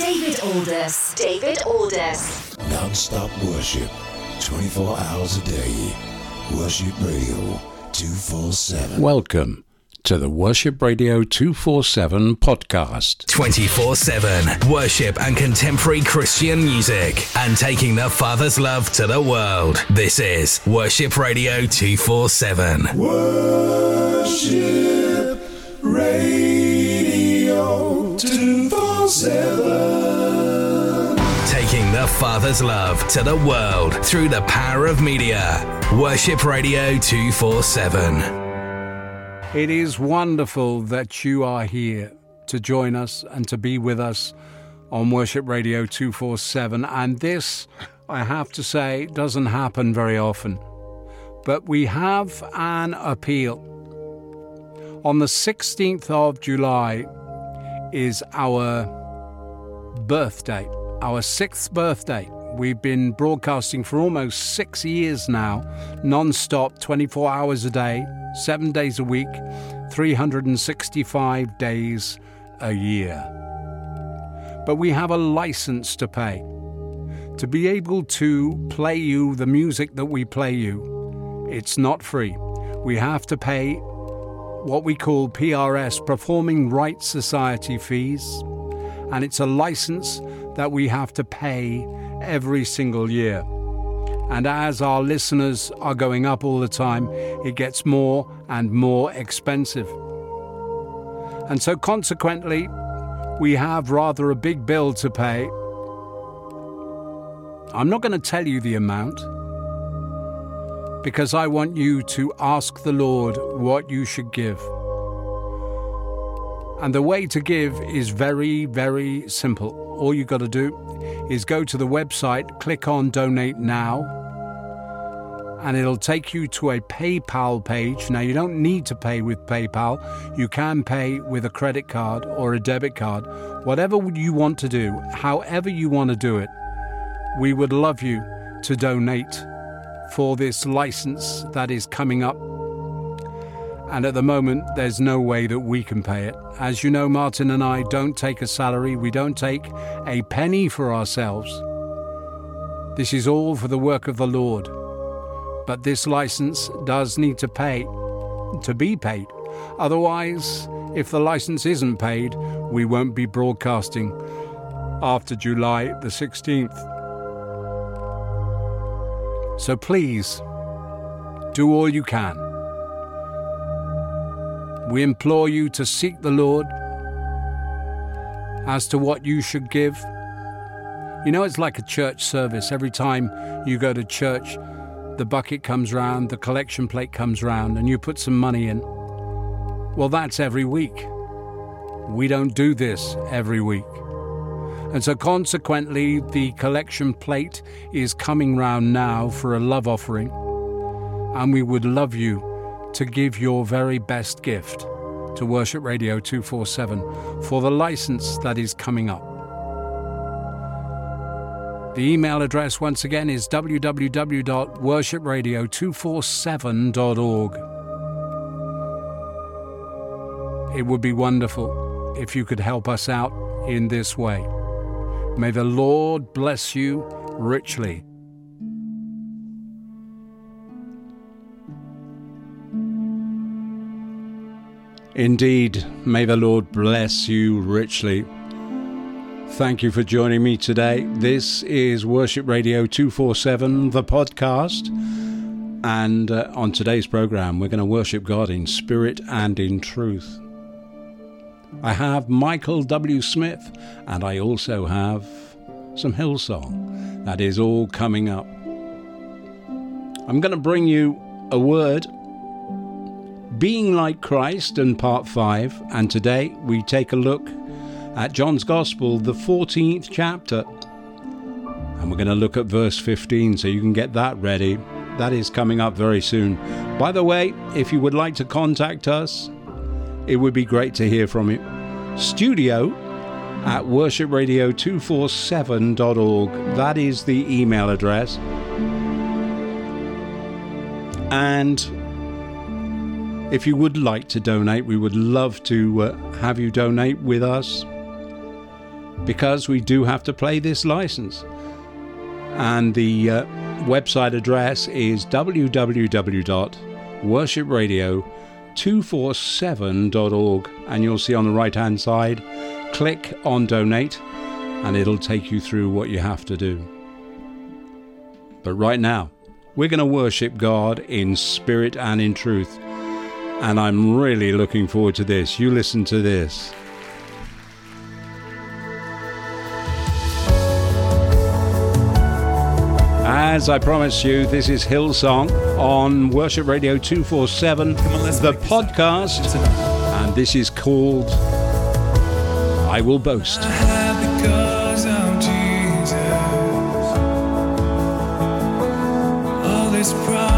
David Aldous. David Aldous. Non-stop worship, 24 hours a day. Worship Radio 247. Welcome to the Worship Radio 247 podcast. 24 7 worship and contemporary Christian music and taking the Father's love to the world. This is Worship Radio 247. Worship Radio 247. Father's love to the world through the power of media. Worship Radio 247. It is wonderful that you are here to join us and to be with us on Worship Radio 247. And this, I have to say, doesn't happen very often. But we have an appeal. On the 16th of July is our birthday, our sixth birthday. We've been broadcasting for almost six years now, non stop, 24 hours a day, seven days a week, 365 days a year. But we have a license to pay. To be able to play you the music that we play you, it's not free. We have to pay what we call PRS, Performing Rights Society fees, and it's a license that we have to pay every single year. And as our listeners are going up all the time, it gets more and more expensive. And so, consequently, we have rather a big bill to pay. I'm not going to tell you the amount because I want you to ask the Lord what you should give. And the way to give is very, very simple. All you got to do is go to the website, click on Donate Now, and it'll take you to a PayPal page. Now, you don't need to pay with PayPal, you can pay with a credit card or a debit card. Whatever you want to do, however you want to do it, we would love you to donate for this license that is coming up. And at the moment, there's no way that we can pay it. As you know, Martin and I don't take a salary, we don't take a penny for ourselves. This is all for the work of the Lord. But this license does need to pay to be paid. Otherwise, if the license isn't paid, we won't be broadcasting after July the 16th. So please, do all you can. We implore you to seek the Lord as to what you should give. You know, it's like a church service. Every time you go to church, the bucket comes round, the collection plate comes round, and you put some money in. Well, that's every week. We don't do this every week. And so, consequently, the collection plate is coming round now for a love offering. And we would love you to give your very best gift to Worship Radio 247 for the license that is coming up. The email address once again is www.worshipradio247.org. It would be wonderful if you could help us out in this way. May the Lord bless you richly. Indeed, may the Lord bless you richly. Thank you for joining me today. This is Worship Radio 247, the podcast. And uh, on today's program, we're going to worship God in spirit and in truth. I have Michael W. Smith, and I also have some Hillsong. That is all coming up. I'm going to bring you a word being like Christ and part 5, and today we take a look at John's Gospel, the 14th chapter. And we're going to look at verse 15 so you can get that ready. That is coming up very soon. By the way, if you would like to contact us, it would be great to hear from you. Studio at worshipradio247.org. That is the email address. And if you would like to donate, we would love to uh, have you donate with us. because we do have to play this license. And the uh, website address is www.worshipradio247.org. And you'll see on the right hand side, click on donate, and it'll take you through what you have to do. But right now, we're going to worship God in spirit and in truth. And I'm really looking forward to this. You listen to this. As I promised you, this is Hillsong on Worship Radio 247, on, the podcast. And this is called I Will Boast. this promise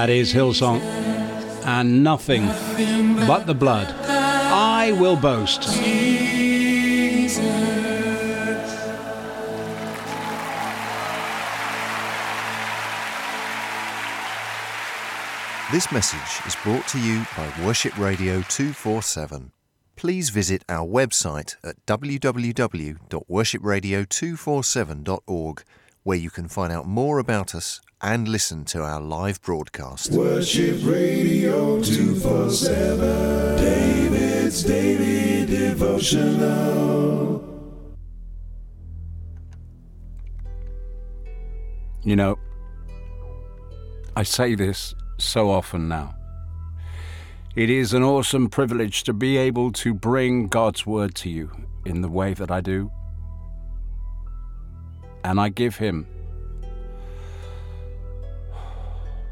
That is Hillsong. And nothing but the blood. I will boast. This message is brought to you by Worship Radio 247. Please visit our website at www.worshipradio247.org where you can find out more about us and listen to our live broadcast. Worship Radio 247. David's Daily Devotional. You know, I say this so often now. It is an awesome privilege to be able to bring God's word to you in the way that I do. And I give Him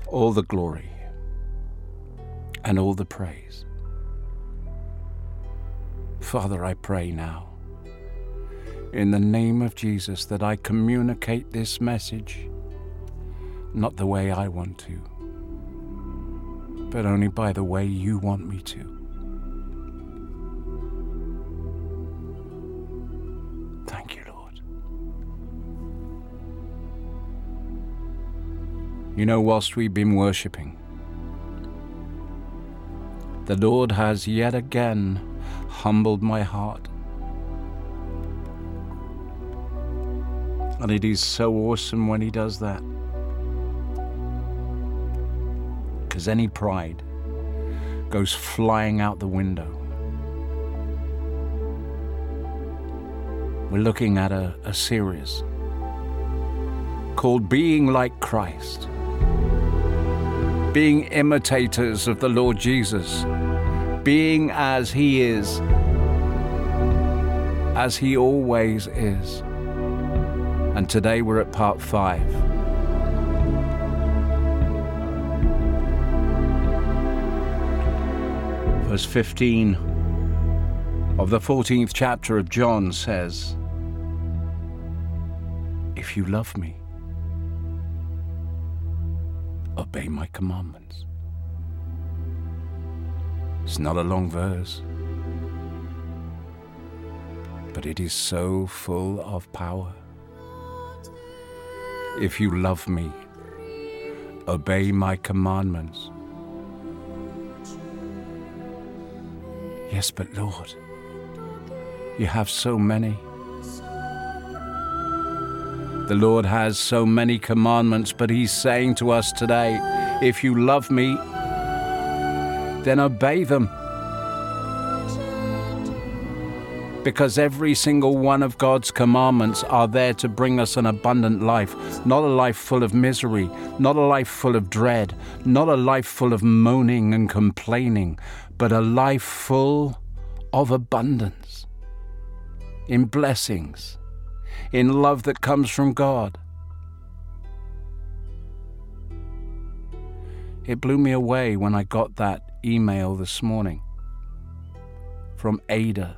all the glory and all the praise. Father, I pray now, in the name of Jesus, that I communicate this message not the way I want to, but only by the way you want me to. You know, whilst we've been worshipping, the Lord has yet again humbled my heart. And it is so awesome when He does that. Because any pride goes flying out the window. We're looking at a, a series called Being Like Christ, being imitators of the Lord Jesus, being as He is, as He always is. And today we're at part five. Verse 15 of the 14th chapter of John says, If you love me, obey my commandments. It's not a long verse, but it is so full of power. If you love me, obey my commandments. Yes, but Lord, you have so many. The Lord has so many commandments, but He's saying to us today if you love me, then obey them. Because every single one of God's commandments are there to bring us an abundant life, not a life full of misery, not a life full of dread, not a life full of moaning and complaining, but a life full of abundance, in blessings, in love that comes from God. It blew me away when I got that email this morning from Ada,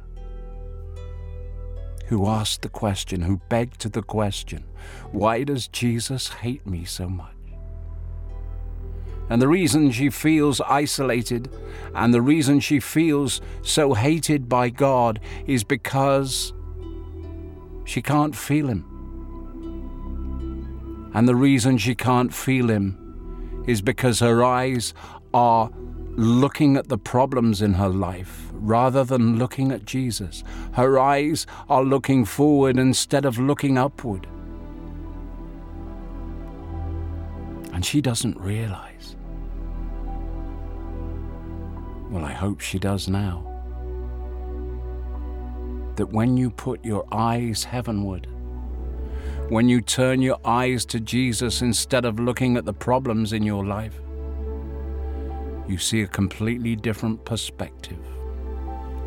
who asked the question, who begged the question, why does Jesus hate me so much? And the reason she feels isolated and the reason she feels so hated by God is because she can't feel Him. And the reason she can't feel Him is because her eyes are looking at the problems in her life rather than looking at Jesus. Her eyes are looking forward instead of looking upward. And she doesn't realize. Well, I hope she does now. That when you put your eyes heavenward, when you turn your eyes to Jesus instead of looking at the problems in your life, you see a completely different perspective.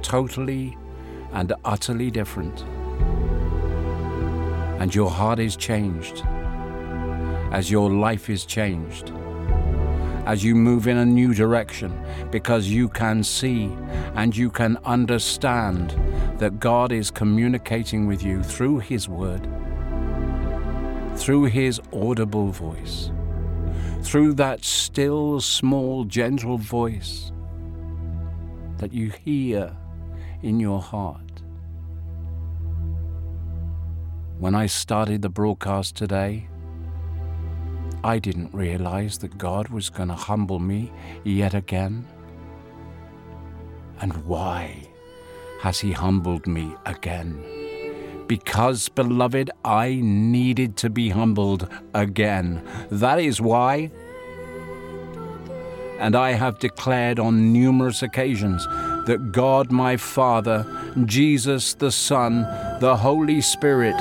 Totally and utterly different. And your heart is changed as your life is changed. As you move in a new direction, because you can see and you can understand that God is communicating with you through His Word, through His audible voice, through that still, small, gentle voice that you hear in your heart. When I started the broadcast today, I didn't realize that God was going to humble me yet again. And why has He humbled me again? Because, beloved, I needed to be humbled again. That is why. And I have declared on numerous occasions that God my Father, Jesus the Son, the Holy Spirit,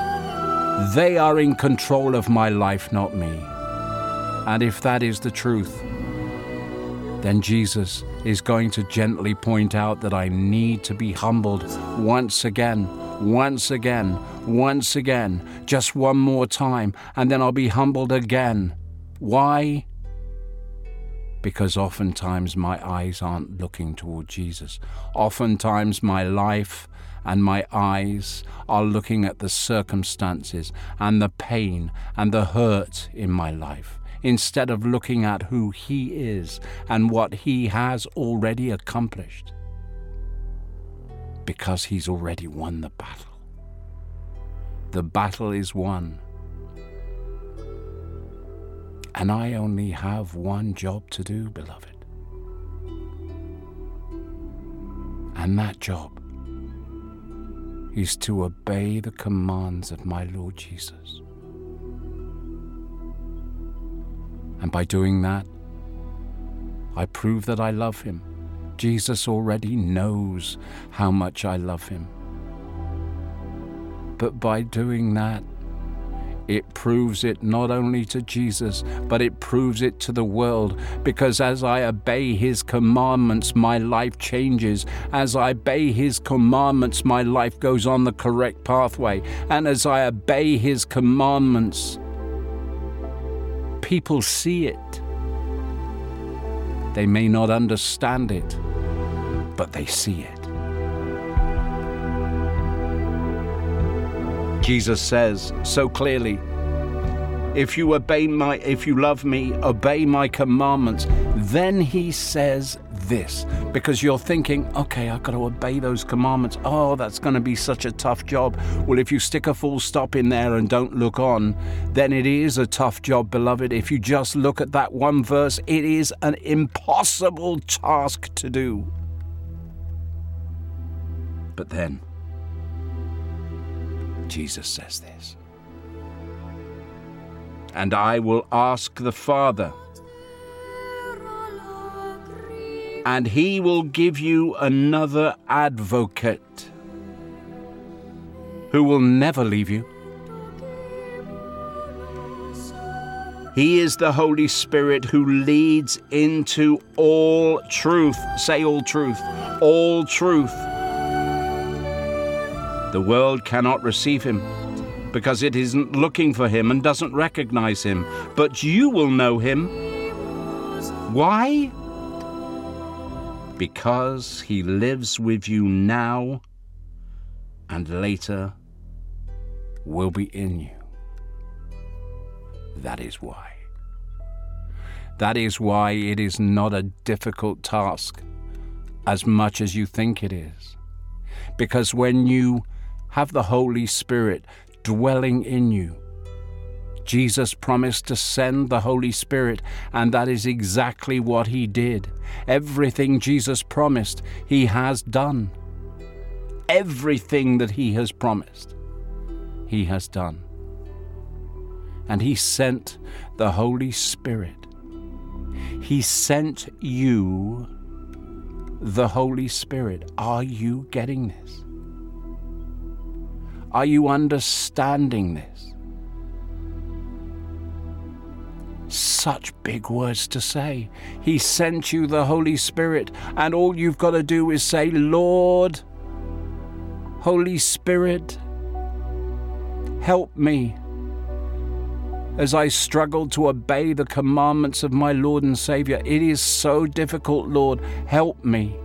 they are in control of my life, not me. And if that is the truth, then Jesus is going to gently point out that I need to be humbled once again, once again, once again, just one more time, and then I'll be humbled again. Why? Because oftentimes my eyes aren't looking toward Jesus. Oftentimes my life and my eyes are looking at the circumstances and the pain and the hurt in my life instead of looking at who He is and what He has already accomplished. Because He's already won the battle. The battle is won. And I only have one job to do, beloved. And that job is to obey the commands of my Lord Jesus. And by doing that, I prove that I love him. Jesus already knows how much I love him. But by doing that, it proves it not only to Jesus, but it proves it to the world. Because as I obey His commandments, my life changes. As I obey His commandments, my life goes on the correct pathway. And as I obey His commandments, people see it. They may not understand it, but they see it. Jesus says so clearly, if you obey my if you love me, obey my commandments. Then he says this because you're thinking, okay, I've got to obey those commandments. Oh, that's going to be such a tough job. Well, if you stick a full stop in there and don't look on, then it is a tough job, beloved. If you just look at that one verse, it is an impossible task to do. But then, Jesus says this. And I will ask the Father, and he will give you another advocate who will never leave you. He is the Holy Spirit who leads into all truth. Say all truth. All truth. The world cannot receive him because it isn't looking for him and doesn't recognize him. But you will know him. Why? Because he lives with you now and later will be in you. That is why. That is why it is not a difficult task as much as you think it is. Because when you have the Holy Spirit dwelling in you. Jesus promised to send the Holy Spirit, and that is exactly what He did. Everything Jesus promised, He has done. Everything that He has promised, He has done. And He sent the Holy Spirit. He sent you the Holy Spirit. Are you getting this? Are you understanding this? Such big words to say. He sent you the Holy Spirit, and all you've got to do is say, Lord, Holy Spirit, help me as I struggle to obey the commandments of my Lord and Savior. It is so difficult, Lord. Help me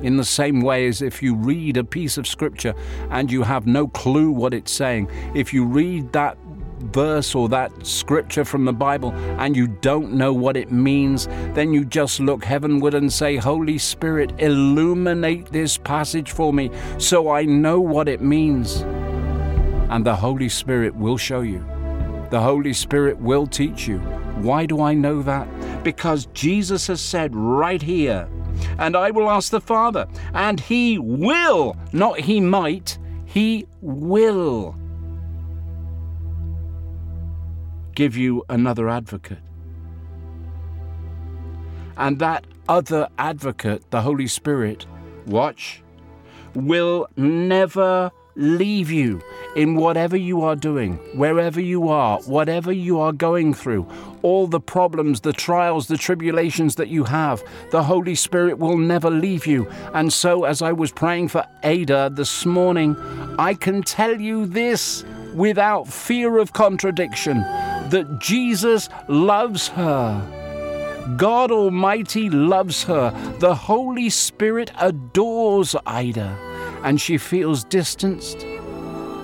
in the same way as if you read a piece of scripture and you have no clue what it's saying, if you read that verse or that scripture from the Bible and you don't know what it means, then you just look heavenward and say, Holy Spirit, illuminate this passage for me so I know what it means. And the Holy Spirit will show you. The Holy Spirit will teach you. Why do I know that? Because Jesus has said right here, and I will ask the Father, and He will, not He might, He will give you another advocate. And that other advocate, the Holy Spirit, watch, will never leave you in whatever you are doing, wherever you are, whatever you are going through, all the problems, the trials, the tribulations that you have, the Holy Spirit will never leave you. And so, as I was praying for Ada this morning, I can tell you this without fear of contradiction that Jesus loves her. God Almighty loves her. The Holy Spirit adores Ida and she feels distanced.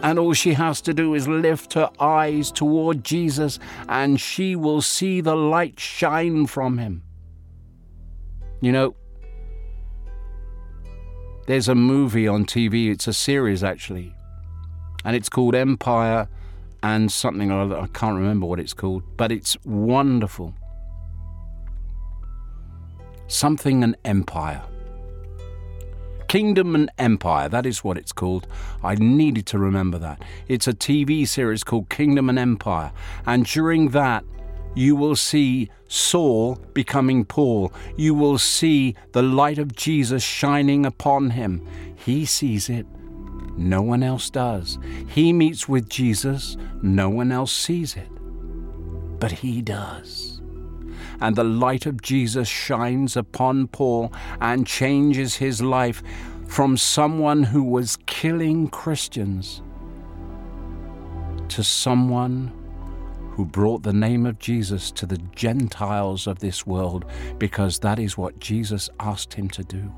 And all she has to do is lift her eyes toward Jesus, and she will see the light shine from him. You know, there's a movie on TV, it's a series actually, and it's called Empire and something or other. I can't remember what it's called, but it's wonderful. Something an empire. Kingdom and Empire, that is what it's called. I needed to remember that. It's a TV series called Kingdom and Empire, and during that, you will see Saul becoming Paul. You will see the light of Jesus shining upon him. He sees it. No one else does. He meets with Jesus. No one else sees it. But he does. And the light of Jesus shines upon Paul and changes his life from someone who was killing Christians to someone who brought the name of Jesus to the Gentiles of this world because that is what Jesus asked him to do.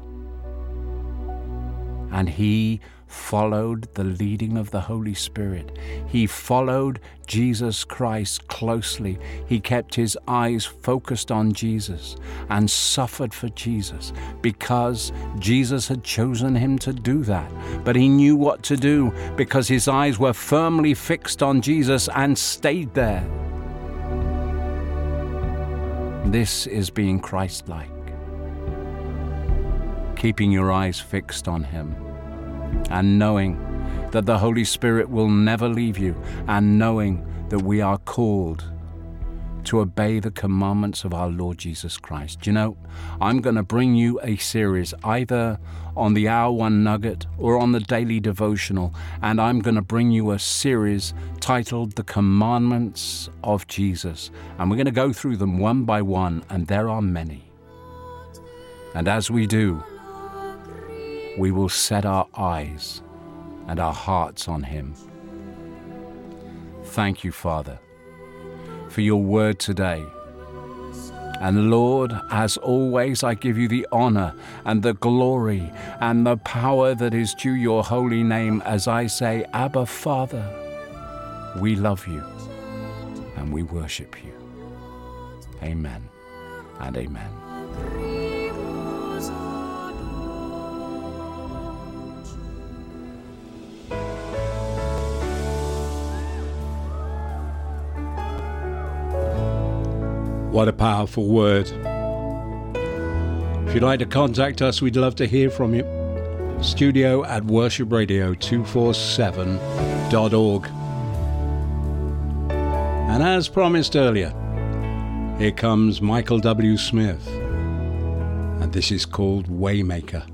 And he followed the leading of the Holy Spirit. He followed Jesus Christ closely. He kept his eyes focused on Jesus and suffered for Jesus because Jesus had chosen him to do that. But he knew what to do because his eyes were firmly fixed on Jesus and stayed there. This is being Christ like, keeping your eyes fixed on him and knowing that the Holy Spirit will never leave you, and knowing that we are called to obey the commandments of our Lord Jesus Christ. You know, I'm going to bring you a series either on the Hour One Nugget or on the Daily Devotional, and I'm going to bring you a series titled The Commandments of Jesus. And we're going to go through them one by one, and there are many. And as we do, we will set our eyes and our hearts on Him. Thank you, Father, for your word today. And Lord, as always, I give you the honor and the glory and the power that is due your holy name as I say, Abba, Father, we love you and we worship you. Amen and amen. What a powerful word. If you'd like to contact us, we'd love to hear from you. Studio at worshipradio247.org. And as promised earlier, here comes Michael W. Smith. And this is called Waymaker.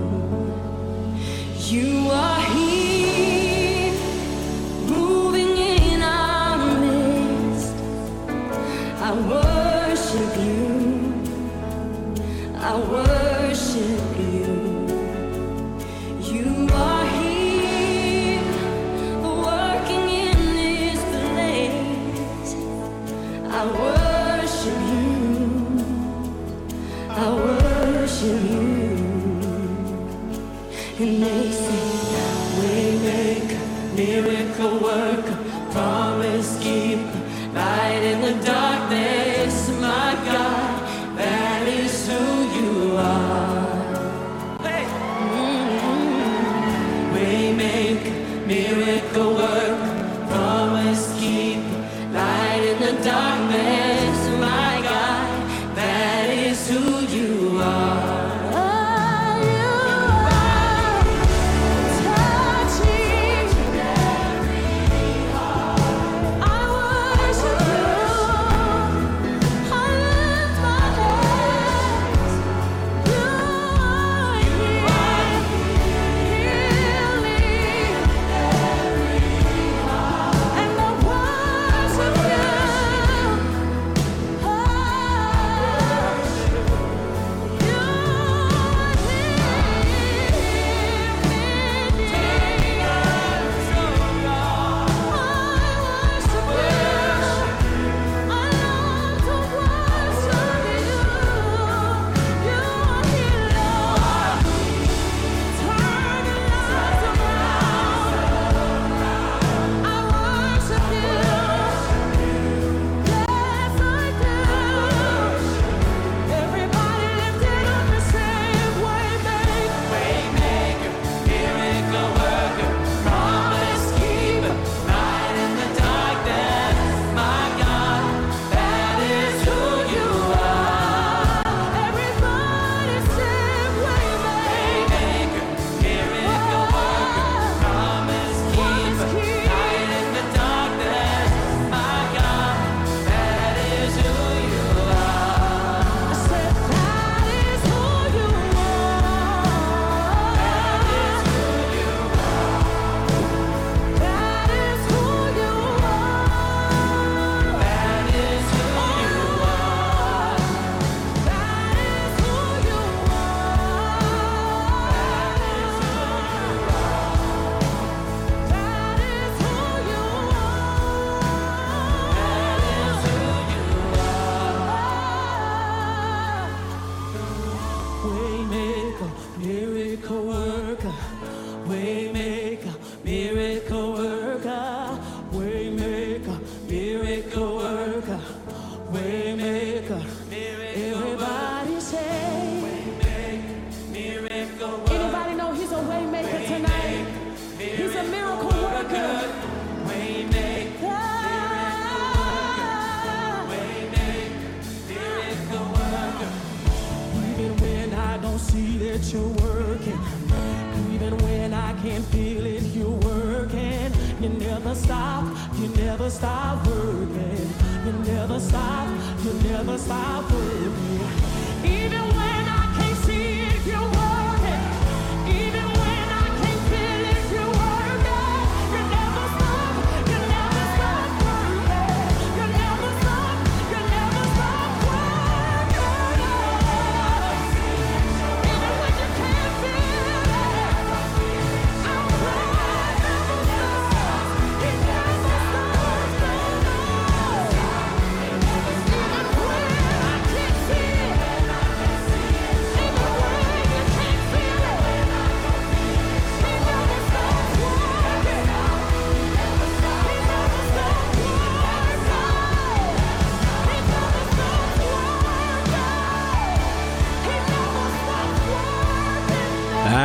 And they say, Waymaker, miracle worker, promise keeper, you're working, even when I can't feel it, you're working. You never stop, you never stop working. You never stop, you never stop working.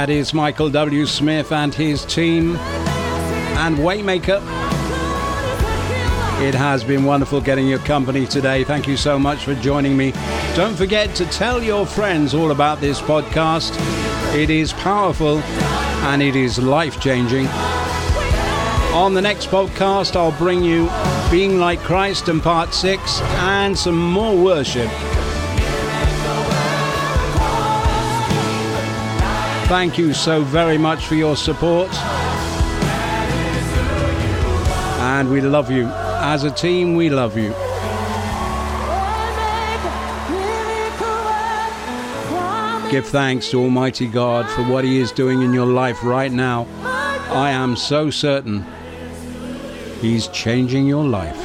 That is Michael W. Smith and his team and Waymaker. It has been wonderful getting your company today. Thank you so much for joining me. Don't forget to tell your friends all about this podcast. It is powerful and it is life changing. On the next podcast, I'll bring you Being Like Christ and Part 6 and some more worship. Thank you so very much for your support. And we love you. As a team, we love you. Give thanks to Almighty God for what He is doing in your life right now. I am so certain He's changing your life.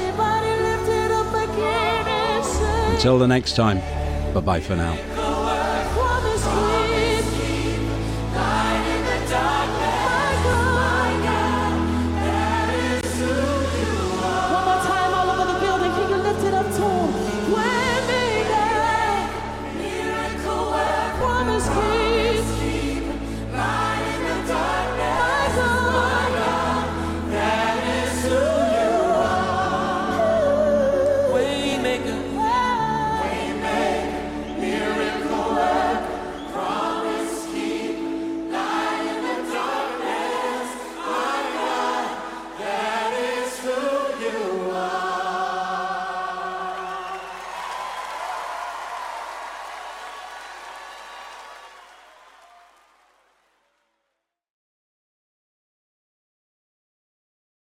Until the next time, bye bye for now.